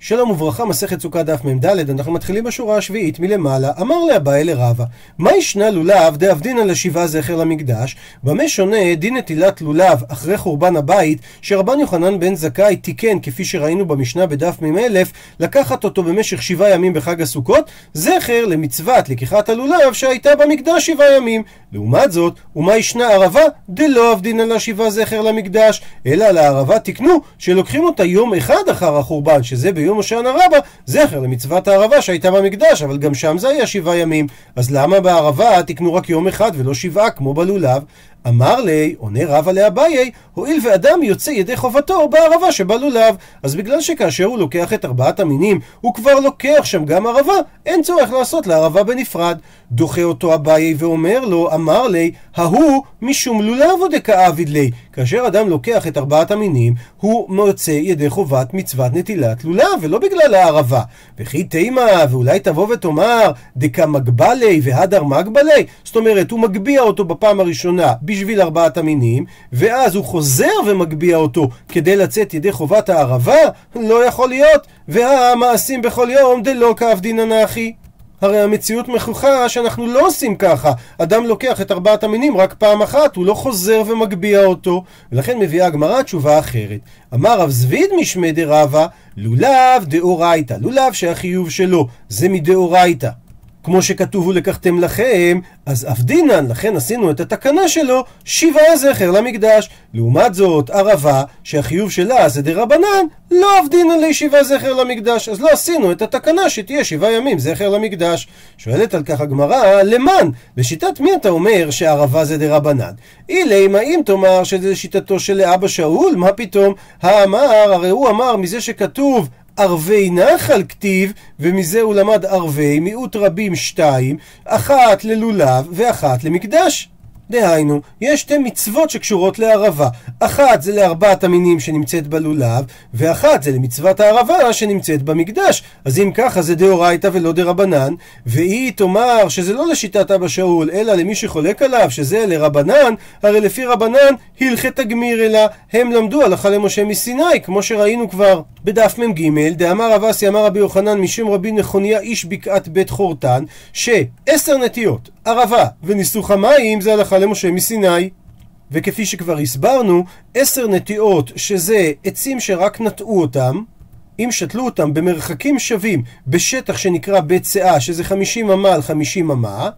שלום וברכה, מסכת סוכה דף מ"ד, אנחנו מתחילים בשורה השביעית מלמעלה. אמר לאביי לרבה, מה ישנה לולב דאבדינא לשבעה זכר למקדש? במה שונה דין נטילת לולב אחרי חורבן הבית, שרבן יוחנן בן זכאי תיקן, כפי שראינו במשנה בדף מ"א, לקחת אותו במשך שבעה ימים בחג הסוכות, זכר למצוות לקיחת הלולב שהייתה במקדש שבעה ימים. לעומת זאת, ומה ישנה ערבה דלא אבדינא לשבעה זכר למקדש, אלא לערבה תיקנו שלוקחים אותה יום אחד אחר החורבן, שזה ביום הושענא רבה, זכר למצוות הערבה שהייתה במקדש, אבל גם שם זה היה שבעה ימים. אז למה בערבה תקנו רק יום אחד ולא שבעה כמו בלולב? אמר לי, עונה רבא לאביי, הואיל ואדם יוצא ידי חובתו בערבה שבלולב. אז בגלל שכאשר הוא לוקח את ארבעת המינים, הוא כבר לוקח שם גם ערבה, אין צורך לעשות לערבה בנפרד. דוחה אותו אביי ואומר לו, אמר לי, ההוא משום לולב או דכאביד לי. כאשר אדם לוקח את ארבעת המינים, הוא מוצא ידי חובת מצוות נטילת לולב, ולא בגלל הערבה. וכי תימה, ואולי תבוא ותאמר, דקה מגבלי והדר מגבלי, זאת אומרת, הוא מגביה אותו בפעם הראשונה בשביל ארבעת המינים, ואז הוא חוזר ומגביה אותו כדי לצאת ידי חובת הערבה? לא יכול להיות. והמעשים בכל יום דלא כעבדינא נחי. הרי המציאות מכוחה שאנחנו לא עושים ככה. אדם לוקח את ארבעת המינים רק פעם אחת, הוא לא חוזר ומגביה אותו. ולכן מביאה הגמרא תשובה אחרת. אמר רב זביד משמי דרבה, לולב דאורייתא. לולב שהחיוב שלו זה מדאורייתא. כמו שכתוב ולקחתם לכם, אז אף דינן, לכן עשינו את התקנה שלו, שבעה זכר למקדש. לעומת זאת, ערבה, שהחיוב שלה זה דרבנן, לא אף דינן לישיבה זכר למקדש. אז לא עשינו את התקנה שתהיה שבעה ימים זכר למקדש. שואלת על כך הגמרא, למען? לשיטת מי אתה אומר שערבה זה דרבנן? אילי, מה אם תאמר שזה שיטתו של אבא שאול? מה פתאום? האמר, הרי הוא אמר מזה שכתוב ערבי נחל כתיב, ומזה הוא למד ערבי מיעוט רבים שתיים, אחת ללולב ואחת למקדש. דהיינו, יש שתי מצוות שקשורות לערבה. אחת זה לארבעת המינים שנמצאת בלולב, ואחת זה למצוות הערבה שנמצאת במקדש. אז אם ככה זה דאורייתא ולא דרבנן, והיא תאמר שזה לא לשיטת אבא שאול, אלא למי שחולק עליו, שזה לרבנן, הרי לפי רבנן, הלכת גמיר אלא, הם למדו הלכה למשה מסיני, כמו שראינו כבר בדף מ"ג, דאמר רב אסי אמר רבי יוחנן משום רבי נכוניה איש בקעת בית חורתן, שעשר נטיות, ערבה וניסוך המים זה הלכה למשה מסיני. וכפי שכבר הסברנו, עשר נטיעות שזה עצים שרק נטעו אותם, אם שתלו אותם במרחקים שווים בשטח שנקרא בית שאה, שזה 50 אמה על 50 אמה,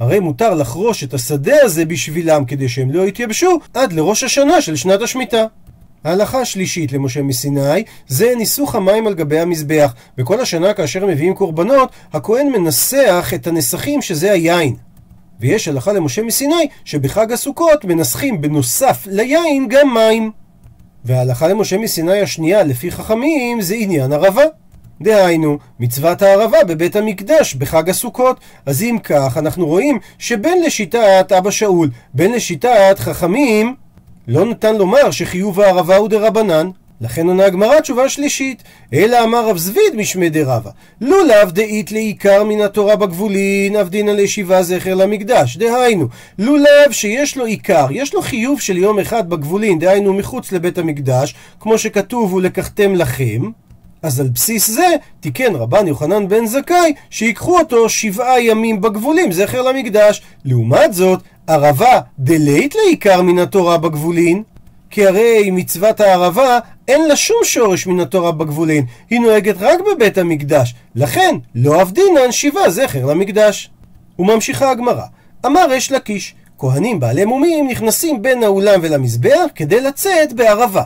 הרי מותר לחרוש את השדה הזה בשבילם כדי שהם לא יתייבשו עד לראש השנה של שנת השמיטה. ההלכה השלישית למשה מסיני זה ניסוך המים על גבי המזבח. וכל השנה כאשר מביאים קורבנות, הכהן מנסח את הנסחים שזה היין. ויש הלכה למשה מסיני שבחג הסוכות מנסחים בנוסף ליין גם מים. וההלכה למשה מסיני השנייה לפי חכמים זה עניין ערבה. דהיינו, מצוות הערבה בבית המקדש בחג הסוכות. אז אם כך, אנחנו רואים שבין לשיטת אבא שאול, בין לשיטת חכמים, לא ניתן לומר שחיוב הערבה הוא דרבנן. לכן עונה הגמרא תשובה שלישית, אלא אמר רב זביד משמי דרבה, לולב דאית לעיקר מן התורה בגבולין, אבדינא לישיבה זכר למקדש. דהיינו, לולב שיש לו עיקר, יש לו חיוב של יום אחד בגבולין, דהיינו מחוץ לבית המקדש, כמו שכתוב ולקחתם לכם, אז על בסיס זה תיקן רבן יוחנן בן זכאי שיקחו אותו שבעה ימים בגבולים, זכר למקדש. לעומת זאת, ערבה דלית לעיקר מן התורה בגבולין, כי הרי מצוות הערבה אין לה שום שורש מן התורה בגבולין, היא נוהגת רק בבית המקדש, לכן לא עבדינן שיבה זכר למקדש. וממשיכה הגמרא, אמר אש לקיש, כהנים בעלי מומים נכנסים בין האולם ולמזבח כדי לצאת בערבה.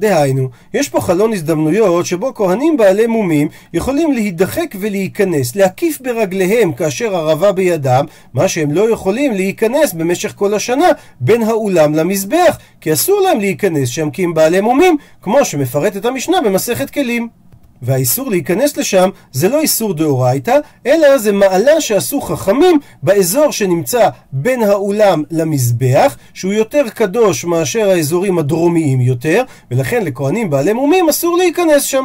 דהיינו, יש פה חלון הזדמנויות שבו כהנים בעלי מומים יכולים להידחק ולהיכנס, להקיף ברגליהם כאשר ערבה בידם, מה שהם לא יכולים להיכנס במשך כל השנה בין האולם למזבח, כי אסור להם להיכנס שם כי הם בעלי מומים, כמו שמפרטת המשנה במסכת כלים. והאיסור להיכנס לשם זה לא איסור דאורייתא, אלא זה מעלה שעשו חכמים באזור שנמצא בין האולם למזבח, שהוא יותר קדוש מאשר האזורים הדרומיים יותר, ולכן לכהנים בעלי מומים אסור להיכנס שם.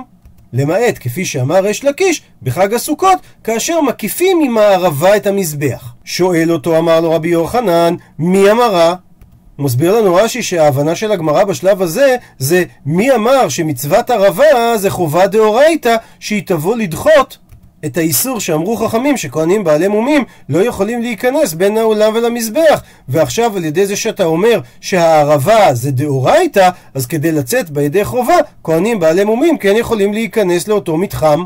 למעט, כפי שאמר אש לקיש, בחג הסוכות, כאשר מקיפים עם הערבה את המזבח. שואל אותו, אמר לו רבי יוחנן, מי אמרה? מסביר לנו רש"י שההבנה של הגמרא בשלב הזה זה מי אמר שמצוות ערבה זה חובה דאורייתא שהיא תבוא לדחות את האיסור שאמרו חכמים שכהנים בעלי מומים לא יכולים להיכנס בין העולם ולמזבח ועכשיו על ידי זה שאתה אומר שהערבה זה דאורייתא אז כדי לצאת בידי חובה כהנים בעלי מומים כן יכולים להיכנס לאותו מתחם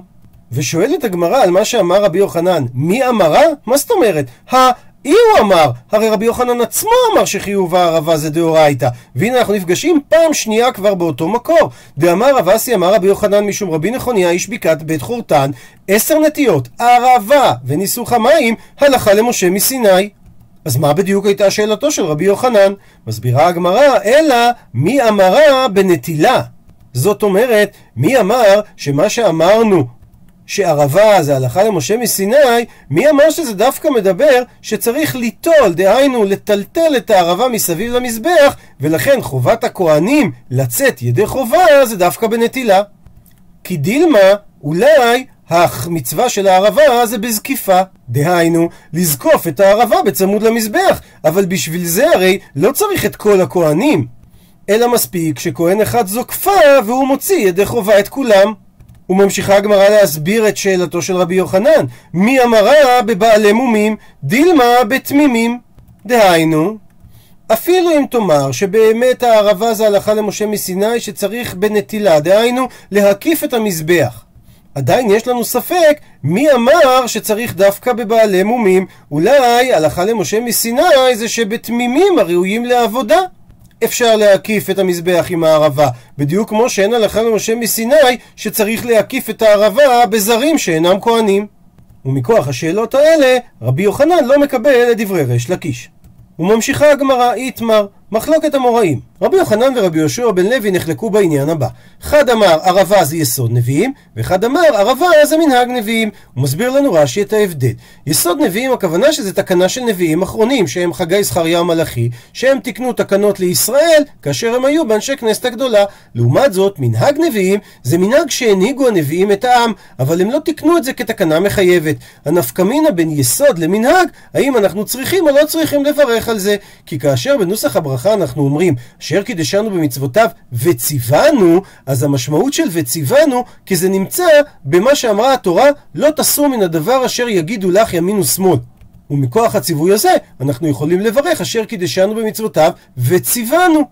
ושואלת הגמרא על מה שאמר רבי יוחנן מי אמרה? מה זאת אומרת? אי הוא אמר, הרי רבי יוחנן עצמו אמר שחיוב הערבה זה דאורייתא. והנה אנחנו נפגשים פעם שנייה כבר באותו מקור. דאמר רב אסי אמר רבי יוחנן משום רבי נכוניה איש בקעת בית חורתן עשר נטיות, ערבה וניסוך המים הלכה למשה מסיני. אז מה בדיוק הייתה שאלתו של רבי יוחנן? מסבירה הגמרא, אלא מי אמרה בנטילה. זאת אומרת, מי אמר שמה שאמרנו שערבה זה הלכה למשה מסיני, מי אמר שזה דווקא מדבר שצריך ליטול, דהיינו לטלטל את הערבה מסביב למזבח, ולכן חובת הכהנים לצאת ידי חובה זה דווקא בנטילה. כי דילמה, אולי המצווה של הערבה זה בזקיפה. דהיינו, לזקוף את הערבה בצמוד למזבח, אבל בשביל זה הרי לא צריך את כל הכהנים. אלא מספיק שכהן אחד זוקפה והוא מוציא ידי חובה את כולם. וממשיכה הגמרא להסביר את שאלתו של רבי יוחנן, מי אמרה בבעלי מומים, דילמה בתמימים. דהיינו, אפילו אם תאמר שבאמת הערבה זה הלכה למשה מסיני שצריך בנטילה, דהיינו להקיף את המזבח. עדיין יש לנו ספק מי אמר שצריך דווקא בבעלי מומים, אולי הלכה למשה מסיני זה שבתמימים הראויים לעבודה. אפשר להקיף את המזבח עם הערבה, בדיוק כמו שאין הלכה למשה מסיני שצריך להקיף את הערבה בזרים שאינם כהנים. ומכוח השאלות האלה, רבי יוחנן לא מקבל את דברי ריש לקיש. וממשיכה הגמרא, איתמר, מחלוקת המוראים. רבי יוחנן ורבי יהושע בן לוי נחלקו בעניין הבא. אחד אמר ערבה זה יסוד נביאים, ואחד אמר ערבה זה מנהג נביאים. הוא מסביר לנו רש"י את ההבדל. יסוד נביאים הכוונה שזה תקנה של נביאים אחרונים, שהם חגי זכריה המלאכי, שהם תיקנו תקנות לישראל כאשר הם היו באנשי כנסת הגדולה. לעומת זאת, מנהג נביאים זה מנהג שהנהיגו הנביאים את העם, אבל הם לא תיקנו את זה כתקנה מחייבת. הנפקמינה בין יסוד למנהג, האם אנחנו צריכים או לא צריכים לברך על זה. כי כאשר בנוסח הברכה אנחנו אומרים, אשר קידשנו במצוותיו וציוונו, אז המשמעות של וציוונו, כי זה נמצא במה שאמרה התורה, לא תסור מן הדבר אשר יגידו לך ימין ושמאל. ומכוח הציווי הזה, אנחנו יכולים לברך אשר קידשנו במצוותיו וציוונו.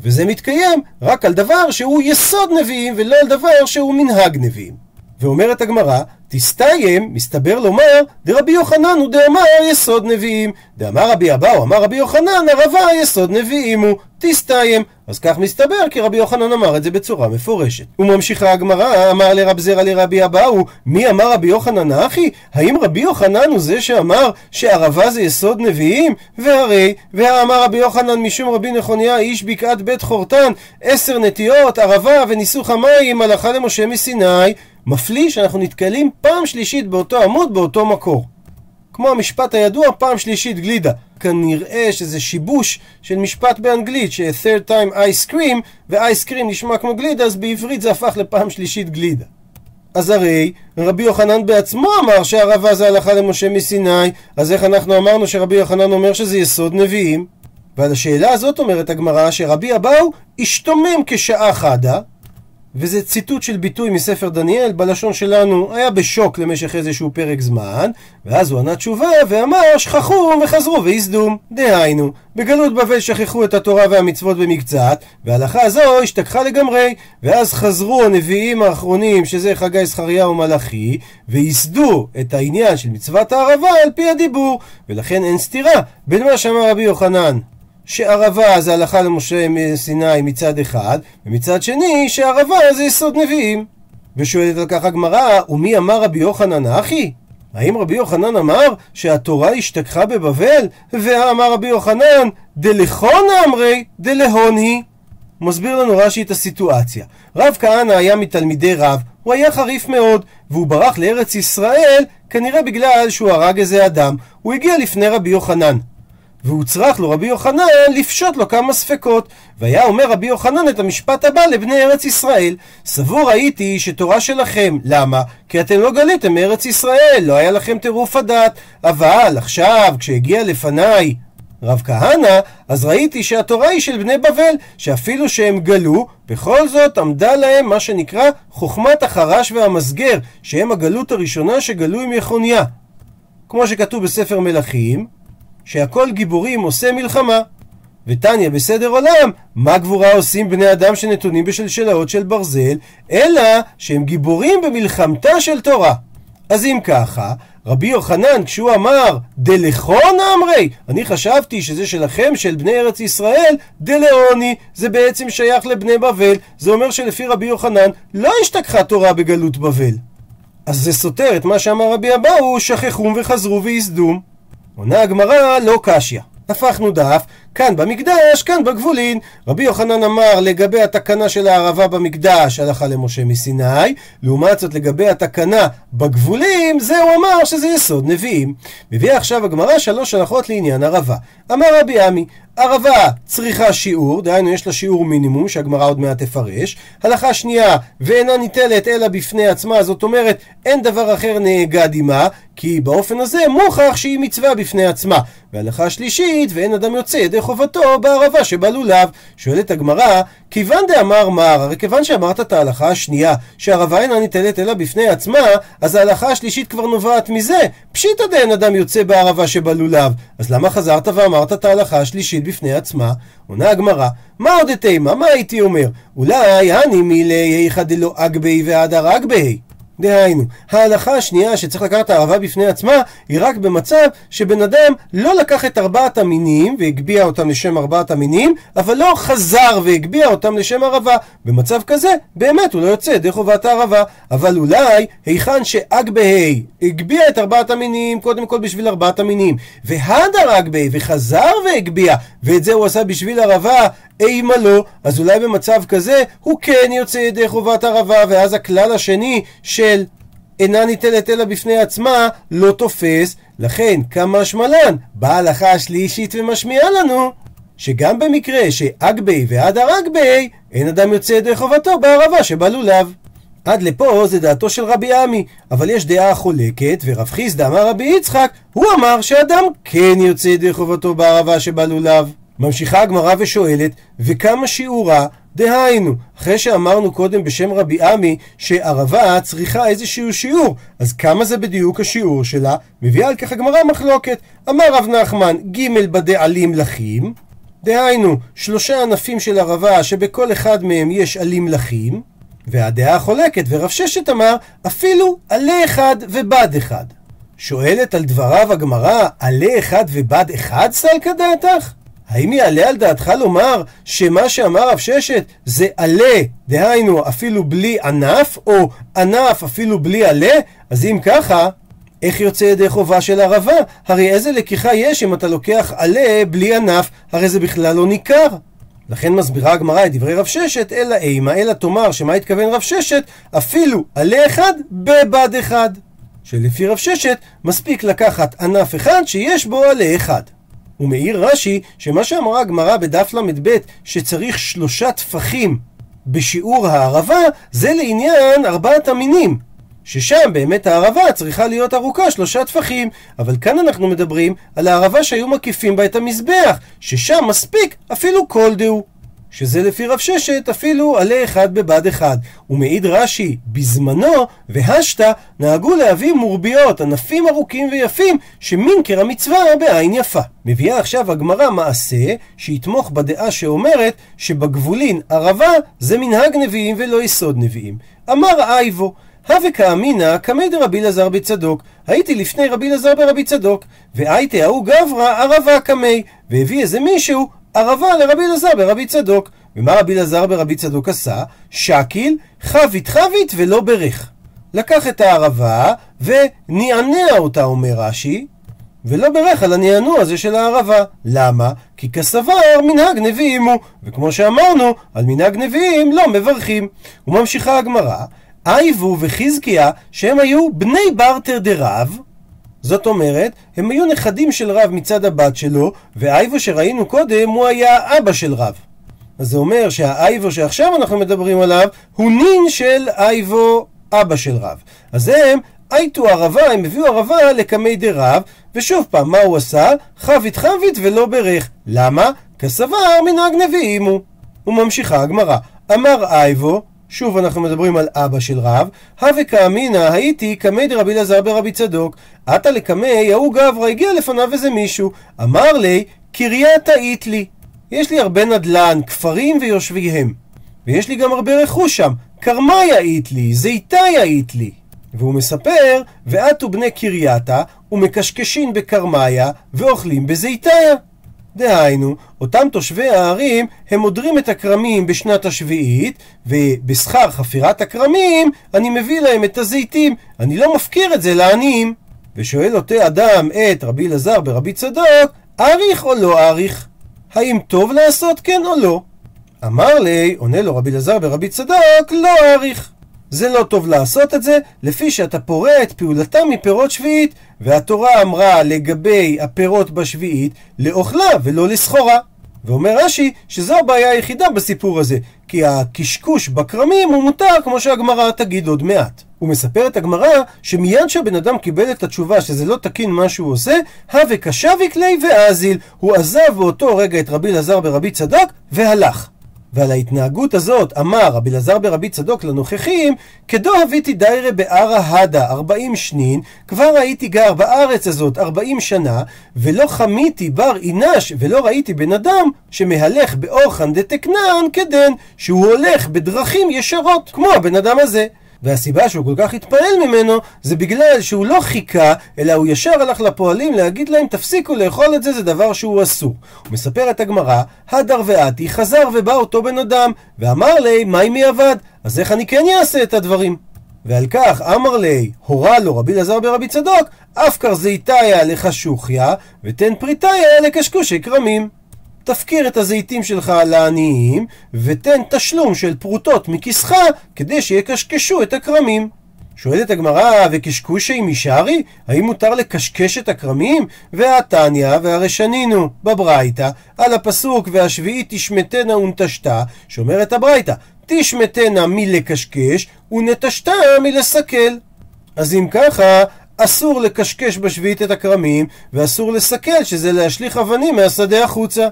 וזה מתקיים רק על דבר שהוא יסוד נביאים ולא על דבר שהוא מנהג נביאים. ואומרת הגמרא, תסתיים, מסתבר לומר, דרבי יוחנן הוא דאמר יסוד נביאים. דאמר רבי אבאו, אמר רבי יוחנן, הרבה יסוד נביאים הוא. תסתיים. אז כך מסתבר, כי רבי יוחנן אמר את זה בצורה מפורשת. וממשיכה הגמרא, אמר לרב זרע לרבי אבאו, מי אמר רבי יוחנן אחי? האם רבי יוחנן הוא זה שאמר שערבה זה יסוד נביאים? והרי, והאמר רבי יוחנן משום רבי נכוניה, איש בקעת בית חורתן, עשר נטיות, ערבה וניסוך המים, הלכה למשה מסיני. מפליא שאנחנו נתקלים פעם שלישית באותו עמוד, באותו מקור. כמו המשפט הידוע, פעם שלישית גלידה. כנראה שזה שיבוש של משפט באנגלית, ש-third time ice cream, ו-ice cream נשמע כמו גלידה, אז בעברית זה הפך לפעם שלישית גלידה. אז הרי רבי יוחנן בעצמו אמר שהערבה זה הלכה למשה מסיני, אז איך אנחנו אמרנו שרבי יוחנן אומר שזה יסוד נביאים? ועל השאלה הזאת אומרת הגמרא שרבי אבאו השתומם כשעה חדה, וזה ציטוט של ביטוי מספר דניאל, בלשון שלנו היה בשוק למשך איזשהו פרק זמן, ואז הוא ענה תשובה ואמר שכחו וחזרו ויסדום. דהיינו, בגלות בבל שכחו את התורה והמצוות במקצת, וההלכה הזו השתכחה לגמרי, ואז חזרו הנביאים האחרונים, שזה חגי זכריה ומלאכי, וייסדו את העניין של מצוות הערבה על פי הדיבור, ולכן אין סתירה בין מה שאמר רבי יוחנן שערבה זה הלכה למשה מסיני מצד אחד, ומצד שני שערבה זה יסוד נביאים. ושואלת על כך הגמרא, ומי אמר רבי יוחנן אחי? האם רבי יוחנן אמר שהתורה השתכחה בבבל? ואמר רבי יוחנן, דלכון אמרי, דלהון היא. מסביר לנו רש"י את הסיטואציה. רב כהנא היה מתלמידי רב, הוא היה חריף מאוד, והוא ברח לארץ ישראל כנראה בגלל שהוא הרג איזה אדם. הוא הגיע לפני רבי יוחנן. והוצרך לו רבי יוחנן לפשוט לו כמה ספקות. והיה אומר רבי יוחנן את המשפט הבא לבני ארץ ישראל: סבור הייתי שתורה שלכם, למה? כי אתם לא גליתם מארץ ישראל, לא היה לכם טירוף הדעת. אבל עכשיו, כשהגיע לפניי רב כהנא, אז ראיתי שהתורה היא של בני בבל, שאפילו שהם גלו, בכל זאת עמדה להם מה שנקרא חוכמת החרש והמסגר, שהם הגלות הראשונה שגלו עם יחוניה. כמו שכתוב בספר מלכים, שהכל גיבורים עושה מלחמה. ותניא בסדר עולם, מה גבורה עושים בני אדם שנתונים בשלשלאות של ברזל, אלא שהם גיבורים במלחמתה של תורה. אז אם ככה, רבי יוחנן, כשהוא אמר דלכון אמרי, אני חשבתי שזה שלכם, של בני ארץ ישראל, דלאוני, זה בעצם שייך לבני בבל. זה אומר שלפי רבי יוחנן לא השתכחה תורה בגלות בבל. אז זה סותר את מה שאמר רבי אבאו, שכחום וחזרו וייסדום. עונה הגמרא, לא קשיא. הפכנו דף, כאן במקדש, כאן בגבולין. רבי יוחנן אמר לגבי התקנה של הערבה במקדש, הלכה למשה מסיני, לעומת זאת לגבי התקנה בגבולים, זה הוא אמר שזה יסוד נביאים. מביאה עכשיו הגמרא שלוש הלכות לעניין ערבה. אמר רבי עמי, ערבה צריכה שיעור, דהיינו יש לה שיעור מינימום שהגמרא עוד מעט תפרש. הלכה שנייה, ואינה ניטלת אלא בפני עצמה, זאת אומרת אין דבר אחר נאגד עמה, כי באופן הזה מוכח שהיא מצווה בפני עצמה. והלכה שלישית, ואין אדם יוצא ידי חובתו בערבה שבלולב. שואלת הגמרא, כיוון דאמר מר, הרי כיוון שאמרת את ההלכה השנייה, שערבה אינה ניטלת אלא בפני עצמה, אז ההלכה השלישית כבר נובעת מזה. פשיטא דאין אדם יוצא בערבה שבלולב. אז למה חזרת ואמרת את ההלכה השלישית בפני עצמה? עונה הגמרא, מה עוד אתימה? מה הייתי אומר? אולי הני מילי היכא דלא אגבי והדר אגבי. דהיינו, ההלכה השנייה שצריך לקחת הערבה בפני עצמה היא רק במצב שבן אדם לא לקח את ארבעת המינים והגביה אותם לשם ארבעת המינים אבל לא חזר והגביה אותם לשם ערבה. במצב כזה באמת הוא לא יוצא ידי חובת הערבה. אבל אולי היכן שאגבהי הגביה את ארבעת המינים קודם כל בשביל ארבעת המינים והדר אגבהי וחזר והגביה ואת זה הוא עשה בשביל ערבה אימה לא, אז אולי במצב כזה הוא כן יוצא ידי חובת ערבה, ואז הכלל השני של אינה ניתנת אלא בפני עצמה לא תופס, לכן כמה שמלן, באה הלכה השלישית ומשמיעה לנו שגם במקרה שאגבי והדר אגבי, אין אדם יוצא ידי חובתו בערבה שבלולב. עד לפה זה דעתו של רבי עמי, אבל יש דעה חולקת, ורב חיסדא אמר רבי יצחק, הוא אמר שאדם כן יוצא ידי חובתו בערבה שבלולב. ממשיכה הגמרא ושואלת, וכמה שיעורה? דהיינו, אחרי שאמרנו קודם בשם רבי עמי שערבה צריכה איזשהו שיעור, אז כמה זה בדיוק השיעור שלה? מביאה על כך הגמרא מחלוקת. אמר רב נחמן, ג' בדעלים לחים, דהיינו, שלושה ענפים של ערבה שבכל אחד מהם יש עלים לחים, והדעה חולקת, ורב ששת אמר, אפילו עלה אחד ובד אחד. שואלת על דבריו הגמרא, עלה אחד ובד אחד סלקא דעתך? האם יעלה על דעתך לומר שמה שאמר רב ששת זה עלה, דהיינו אפילו בלי ענף, או ענף אפילו בלי עלה? אז אם ככה, איך יוצא ידי חובה של ערבה? הרי איזה לקיחה יש אם אתה לוקח עלה בלי ענף? הרי זה בכלל לא ניכר. לכן מסבירה הגמרא את דברי רב ששת, אלא אימה, אלא תאמר שמה התכוון רב ששת, אפילו עלה אחד בבד אחד. שלפי רב ששת, מספיק לקחת ענף אחד שיש בו עלה אחד. ומעיר רש"י שמה שאמרה הגמרא בדף ל"ב שצריך שלושה טפחים בשיעור הערבה זה לעניין ארבעת המינים ששם באמת הערבה צריכה להיות ארוכה שלושה טפחים. אבל כאן אנחנו מדברים על הערבה שהיו מקיפים בה את המזבח ששם מספיק אפילו כל דהו שזה לפי רב ששת אפילו עלה אחד בבד אחד. ומעיד רש"י, בזמנו, והשתא, נהגו להביא מורביות, ענפים ארוכים ויפים, שמינקר המצווה בעין יפה. מביאה עכשיו הגמרא מעשה, שיתמוך בדעה שאומרת שבגבולין ערבה זה מנהג נביאים ולא יסוד נביאים. אמר אייבו, הווה כאמינא קמי דרבי אלעזר בצדוק, הייתי לפני רבי אלעזר ברבי צדוק, והייתי ההוא גברא ערבה קמי, והביא איזה מישהו ערבה לרבי אלעזר ברבי צדוק. ומה רבי אלעזר ברבי צדוק עשה? שקיל חבית חבית ולא ברך. לקח את הערבה ונענע אותה, אומר רש"י, ולא ברך על הנענוע הזה של הערבה. למה? כי כסבר מנהג נביאים הוא, וכמו שאמרנו, על מנהג נביאים לא מברכים. וממשיכה הגמרא, אייבו וחזקיה, שהם היו בני ברטר דרב, זאת אומרת, הם היו נכדים של רב מצד הבת שלו, והאייבו שראינו קודם הוא היה אבא של רב. אז זה אומר שהאייבו שעכשיו אנחנו מדברים עליו הוא נין של אייבו אבא של רב. אז הם הייתו ערבה, הם הביאו ערבה לקמי דרב, ושוב פעם, מה הוא עשה? חבית חבית ולא ברך. למה? כסבר מנהג נביאים הוא. וממשיכה הגמרא. אמר אייבו, שוב אנחנו מדברים על אבא של רב, הווה כאמינא הייתי קמי דרבי אלעזר ברבי צדוק. עתה לקמי, ההוא גברא, הגיע לפניו איזה מישהו. אמר לי, קרייתא לי. יש לי הרבה נדל"ן, כפרים ויושביהם. ויש לי גם הרבה רכוש שם. כרמה יעית לי, זיתה יעית לי. והוא מספר, ועטו בני קרייתה, ומקשקשין בכרמיה, ואוכלים בזיתיה. דהיינו, אותם תושבי הערים, הם עודרים את הכרמים בשנת השביעית, ובשכר חפירת הכרמים, אני מביא להם את הזיתים. אני לא מפקיר את זה לעניים. ושואל אותי אדם את רבי אלעזר ברבי צדוק, אריך או לא אריך? האם טוב לעשות כן או לא? אמר לי, עונה לו רבי אלעזר ברבי צדוק, לא אריך. זה לא טוב לעשות את זה, לפי שאתה פורע את פעולתם מפירות שביעית, והתורה אמרה לגבי הפירות בשביעית, לאוכלה ולא לסחורה. ואומר רש"י שזו הבעיה היחידה בסיפור הזה, כי הקשקוש בכרמים הוא מותר, כמו שהגמרא תגיד עוד מעט. הוא מספר את הגמרא שמיד שהבן אדם קיבל את התשובה שזה לא תקין מה שהוא עושה, הווה קשביק ליה ואזיל. הוא עזב באותו רגע את רבי אלעזר ברבי צדוק והלך. ועל ההתנהגות הזאת אמר רבי אלעזר ברבי צדוק לנוכחים, כדו הביתי דיירה בערה הדה ארבעים שנין, כבר הייתי גר בארץ הזאת ארבעים שנה, ולא חמיתי בר אינש ולא ראיתי בן אדם שמהלך באורחן דתקנן כדן, שהוא הולך בדרכים ישרות, כמו הבן אדם הזה. והסיבה שהוא כל כך התפעל ממנו זה בגלל שהוא לא חיכה, אלא הוא ישר הלך לפועלים להגיד להם תפסיקו לאכול את זה, זה דבר שהוא אסור. את הגמרא, הדר ואתי חזר ובא אותו בן אדם, ואמר לי, מהי מי עבד? אז איך אני כן אעשה את הדברים? ועל כך אמר לי, הורה לו רבי אלעזר ברבי צדוק, אף כרזיתיה לחשוכיה, ותן פריתיה לקשקושי כרמים. תפקיר את הזיתים שלך לעניים, ותן תשלום של פרוטות מכיסך, כדי שיקשקשו את הכרמים. שואלת הגמרא, וקשקושי משארי? האם מותר לקשקש את הכרמים? והתניא, והרי שנינו בברייתא, על הפסוק והשביעית תשמטנה ונטשתה, שאומרת הברייתא, תשמטנה מלקשקש, ונטשתה מלסכל. אז אם ככה, אסור לקשקש בשביעית את הכרמים, ואסור לסכל, שזה להשליך אבנים מהשדה החוצה.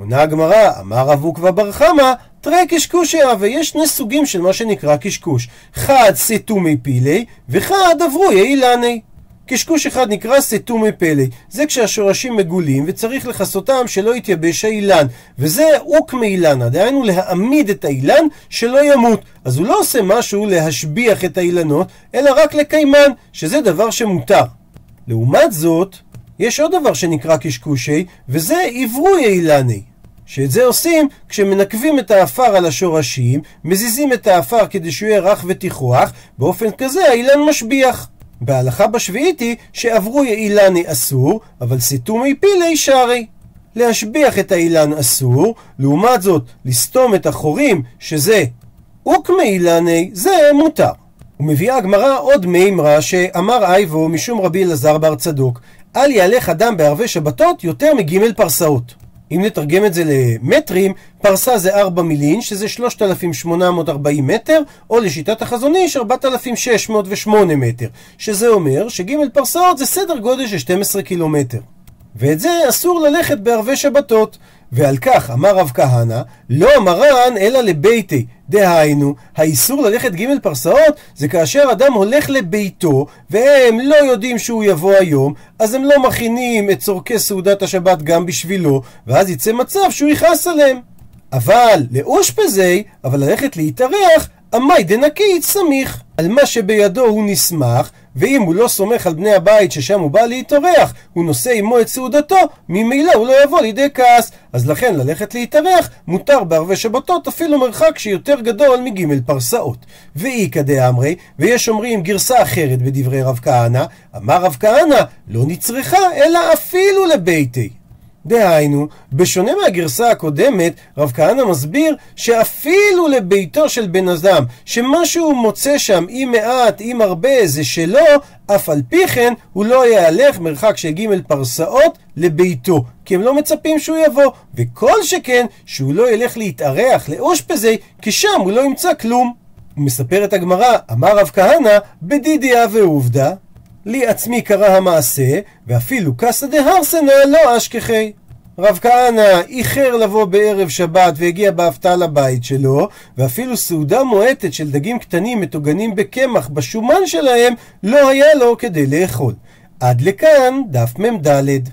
עונה הגמרא, אמר רב עוקבא בר חמא, תראה קשקושיה, ויש שני סוגים של מה שנקרא קשקוש. חד סתומי פילי, וחד עברו אילני. קשקוש אחד נקרא סתומי פלא, זה כשהשורשים מגולים וצריך לכסותם שלא יתייבש האילן, וזה אוק מאילנה, דהיינו להעמיד את האילן שלא ימות. אז הוא לא עושה משהו להשביח את האילנות, אלא רק לקיימן, שזה דבר שמותר. לעומת זאת, יש עוד דבר שנקרא קשקושי, וזה עברוי אילני. שאת זה עושים כשמנקבים את האפר על השורשים, מזיזים את האפר כדי שהוא יהיה רך ותכרוח, באופן כזה האילן משביח. בהלכה בשביעית היא שעברו אילני אסור, אבל סיתומי פילי שרי. להשביח את האילן אסור, לעומת זאת לסתום את החורים, שזה אוקמי אילני, זה מותר. ומביאה הגמרא עוד מימרה שאמר אייבו משום רבי אלעזר בר צדוק, אל יהלך אדם בערבי שבתות יותר מג' פרסאות. אם נתרגם את זה למטרים, פרסה זה 4 מילין, שזה 3,840 מטר, או לשיטת החזון איש 4,608 מטר, שזה אומר שג' פרסאות זה סדר גודל של 12 קילומטר. ואת זה אסור ללכת בערבי שבתות. ועל כך אמר רב כהנא, לא מרן אלא לביתי. דהיינו, האיסור ללכת ג' פרסאות זה כאשר אדם הולך לביתו והם לא יודעים שהוא יבוא היום, אז הם לא מכינים את צורכי סעודת השבת גם בשבילו, ואז יצא מצב שהוא יכעס עליהם. אבל לאושפזי, אבל ללכת להתארח, עמי דנקית סמיך. על מה שבידו הוא נסמך, ואם הוא לא סומך על בני הבית ששם הוא בא להתארח, הוא נושא עמו את סעודתו, ממילא הוא לא יבוא לידי כעס. אז לכן ללכת להתארח מותר בערבי שבתות אפילו מרחק שיותר גדול מג' פרסאות. ואיכא דאמרי, ויש אומרים גרסה אחרת בדברי רב כהנא, אמר רב כהנא, לא נצרכה אלא אפילו לביתי. דהיינו, בשונה מהגרסה הקודמת, רב כהנא מסביר שאפילו לביתו של בן אדם, שמה שהוא מוצא שם, אם מעט, אם הרבה, זה שלו, אף על פי כן, הוא לא יהלך מרחק של ג' פרסאות לביתו, כי הם לא מצפים שהוא יבוא, וכל שכן, שהוא לא ילך להתארח לאושפזי, כי שם הוא לא ימצא כלום. מספרת הגמרא, אמר רב כהנא, בדידיה ועובדה, לי עצמי קרה המעשה, ואפילו קסא דהרסנא לא אשכחי. רב כהנא איחר לבוא בערב שבת והגיע בהפתעה לבית שלו, ואפילו סעודה מועטת של דגים קטנים מטוגנים בקמח בשומן שלהם לא היה לו כדי לאכול. עד לכאן דף מ"ד.